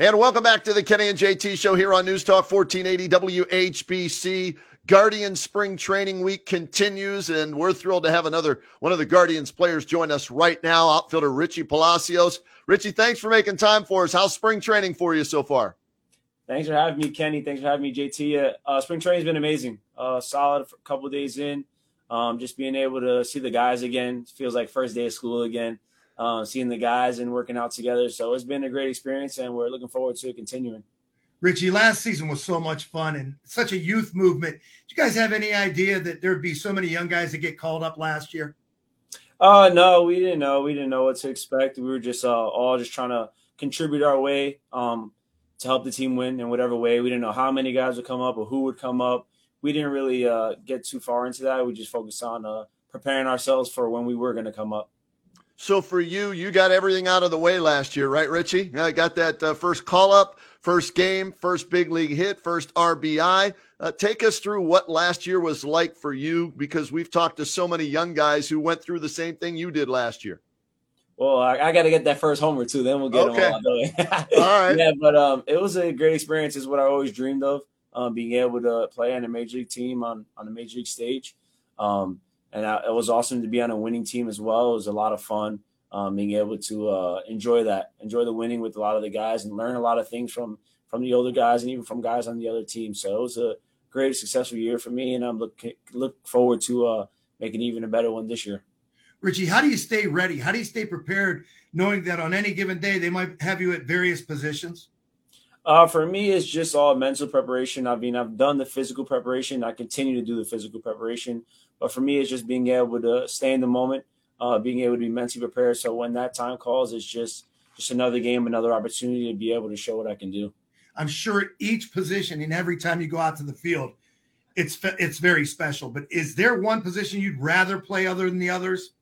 And welcome back to the Kenny and JT show here on News Talk 1480 WHBC. Guardian Spring Training Week continues, and we're thrilled to have another one of the Guardians players join us right now, outfielder Richie Palacios. Richie, thanks for making time for us. How's spring training for you so far? Thanks for having me, Kenny. Thanks for having me, JT. Uh, spring training's been amazing. Uh, solid a couple days in. Um, just being able to see the guys again feels like first day of school again uh, seeing the guys and working out together. So it's been a great experience, and we're looking forward to it continuing. Richie, last season was so much fun and such a youth movement. Do you guys have any idea that there'd be so many young guys that get called up last year? Uh no, we didn't know. We didn't know what to expect. We were just uh, all just trying to contribute our way um, to help the team win in whatever way. We didn't know how many guys would come up or who would come up. We didn't really uh, get too far into that. We just focused on uh, preparing ourselves for when we were going to come up. So for you, you got everything out of the way last year, right, Richie? I got that uh, first call up, first game, first big league hit, first RBI. Uh, take us through what last year was like for you, because we've talked to so many young guys who went through the same thing you did last year. Well, I, I got to get that first homer too. Then we'll get okay. them all the way. all right. Yeah, but um, it was a great experience. Is what I always dreamed of. Um, being able to play on a major league team on on a major league stage. Um, and I, it was awesome to be on a winning team as well. It was a lot of fun um, being able to uh, enjoy that, enjoy the winning with a lot of the guys, and learn a lot of things from from the older guys and even from guys on the other team. So it was a great, successful year for me, and I'm look look forward to uh, making even a better one this year. Richie, how do you stay ready? How do you stay prepared, knowing that on any given day they might have you at various positions? Uh, for me, it's just all mental preparation. I mean, I've done the physical preparation. I continue to do the physical preparation. But for me, it's just being able to stay in the moment, uh, being able to be mentally prepared. So when that time calls, it's just just another game, another opportunity to be able to show what I can do. I'm sure each position and every time you go out to the field, it's it's very special. But is there one position you'd rather play other than the others?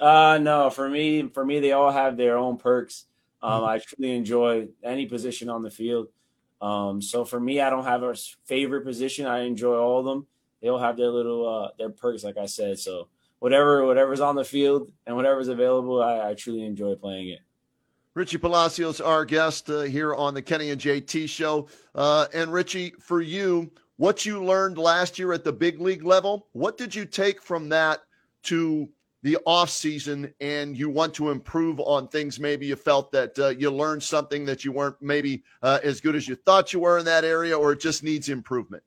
Uh, no. For me, for me, they all have their own perks. Um. I truly enjoy any position on the field. Um, so for me, I don't have a favorite position. I enjoy all of them they all have their little uh, their perks, like I said. So whatever whatever's on the field and whatever's available, I, I truly enjoy playing it. Richie Palacios, our guest uh, here on the Kenny and JT show. Uh, and Richie, for you, what you learned last year at the big league level, what did you take from that to the off season and you want to improve on things maybe you felt that uh, you learned something that you weren't maybe uh, as good as you thought you were in that area or it just needs improvement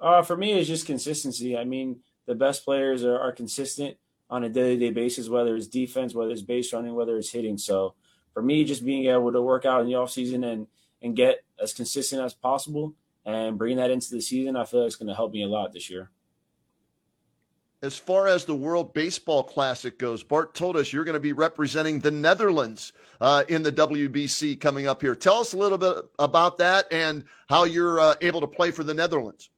uh, for me, it's just consistency. I mean, the best players are, are consistent on a day to day basis, whether it's defense, whether it's base running, whether it's hitting. So for me, just being able to work out in the offseason and, and get as consistent as possible and bring that into the season, I feel like it's going to help me a lot this year. As far as the World Baseball Classic goes, Bart told us you're going to be representing the Netherlands uh, in the WBC coming up here. Tell us a little bit about that and how you're uh, able to play for the Netherlands.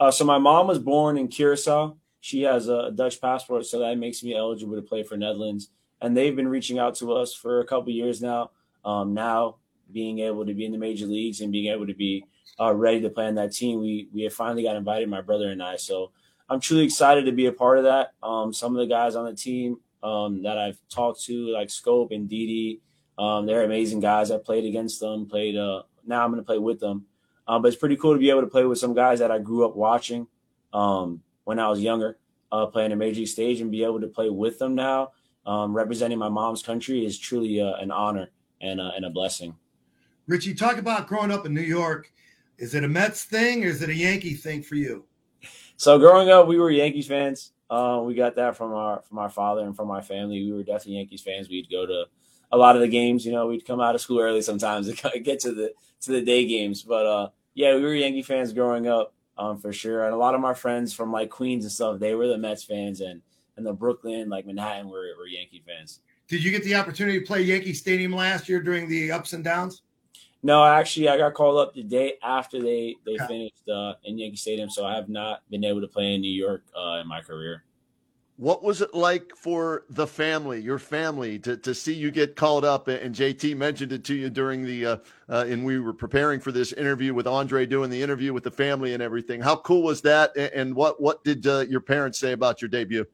Uh, so my mom was born in Curacao. She has a Dutch passport, so that makes me eligible to play for Netherlands. And they've been reaching out to us for a couple years now. Um, now being able to be in the major leagues and being able to be uh, ready to play on that team, we we have finally got invited, my brother and I. So I'm truly excited to be a part of that. Um, some of the guys on the team um, that I've talked to, like Schoop and Didi, um, they're amazing guys. I played against them. Played. Uh, now I'm going to play with them. Um, but it's pretty cool to be able to play with some guys that I grew up watching um, when I was younger, uh, playing a major league stage and be able to play with them now, um, representing my mom's country is truly uh, an honor and, uh, and a blessing. Richie, talk about growing up in New York. Is it a Mets thing or is it a Yankee thing for you? So growing up, we were Yankees fans. Uh, we got that from our from our father and from my family. We were definitely Yankees fans. We'd go to a lot of the games. You know, we'd come out of school early sometimes to get to the to the day games. But uh, yeah, we were Yankee fans growing up um, for sure. And a lot of my friends from like Queens and stuff, they were the Mets fans, and and the Brooklyn, like Manhattan, were were Yankee fans. Did you get the opportunity to play Yankee Stadium last year during the ups and downs? No, actually, I got called up the day after they they okay. finished uh, in Yankee Stadium, so I have not been able to play in New York uh, in my career. What was it like for the family, your family, to, to see you get called up? And JT mentioned it to you during the, uh, uh, and we were preparing for this interview with Andre, doing the interview with the family and everything. How cool was that? And what what did uh, your parents say about your debut?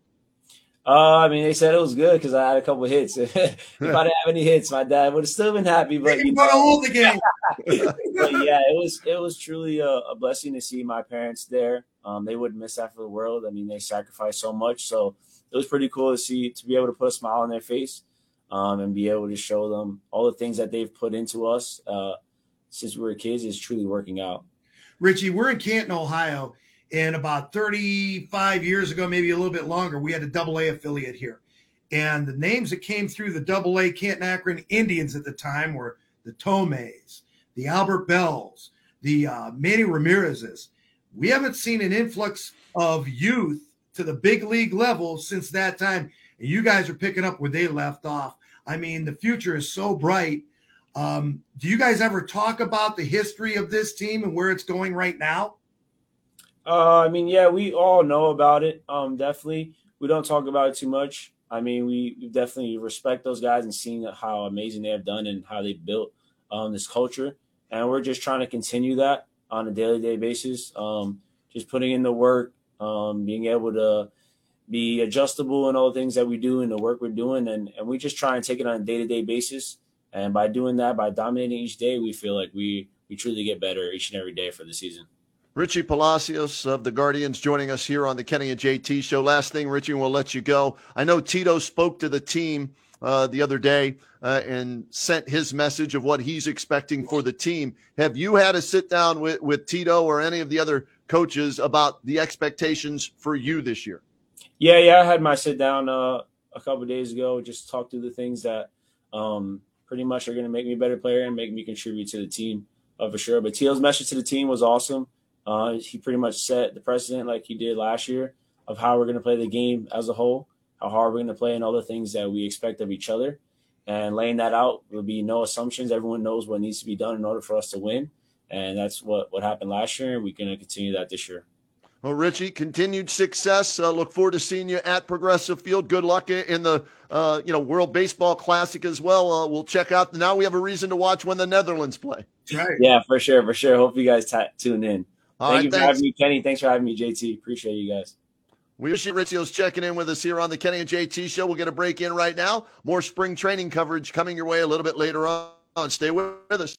Uh, I mean, they said it was good because I had a couple hits. if I didn't have any hits, my dad would have still been happy. But you know, the game. but yeah, it was it was truly a, a blessing to see my parents there. Um, they wouldn't miss that for the world. I mean, they sacrificed so much, so it was pretty cool to see to be able to put a smile on their face um, and be able to show them all the things that they've put into us uh, since we were kids is truly working out. Richie, we're in Canton, Ohio and about 35 years ago, maybe a little bit longer, we had a double A affiliate here. And the names that came through the double A Canton Akron Indians at the time were the Thomes, the Albert Belles, the uh, Manny Ramirez's. We haven't seen an influx of youth to the big league level since that time. And you guys are picking up where they left off. I mean, the future is so bright. Um, do you guys ever talk about the history of this team and where it's going right now? Uh, I mean, yeah, we all know about it. Um, definitely, we don't talk about it too much. I mean, we, definitely respect those guys and seeing how amazing they have done and how they built um, this culture. And we're just trying to continue that on a daily day basis. Um, just putting in the work, um, being able to be adjustable in all the things that we do and the work we're doing, and and we just try and take it on a day to day basis. And by doing that, by dominating each day, we feel like we we truly get better each and every day for the season. Richie Palacios of the Guardians joining us here on the Kenny and JT show. Last thing, Richie, we'll let you go. I know Tito spoke to the team uh, the other day uh, and sent his message of what he's expecting for the team. Have you had a sit down with, with Tito or any of the other coaches about the expectations for you this year? Yeah, yeah, I had my sit down uh, a couple days ago. Just talk through the things that um, pretty much are going to make me a better player and make me contribute to the team uh, for sure. But Tito's message to the team was awesome. Uh, he pretty much set the precedent like he did last year of how we're going to play the game as a whole, how hard we're going to play, and all the things that we expect of each other. And laying that out will be no assumptions. Everyone knows what needs to be done in order for us to win. And that's what, what happened last year. And we're going to continue that this year. Well, Richie, continued success. Uh, look forward to seeing you at Progressive Field. Good luck in the uh, you know World Baseball Classic as well. Uh, we'll check out. Now we have a reason to watch when the Netherlands play. Right. Yeah, for sure, for sure. Hope you guys t- tune in. All Thank right, you for having me, Kenny. Thanks for having me, JT. Appreciate you guys. We appreciate Rizzio's checking in with us here on the Kenny and JT show. We'll get a break in right now. More spring training coverage coming your way a little bit later on. Stay with us.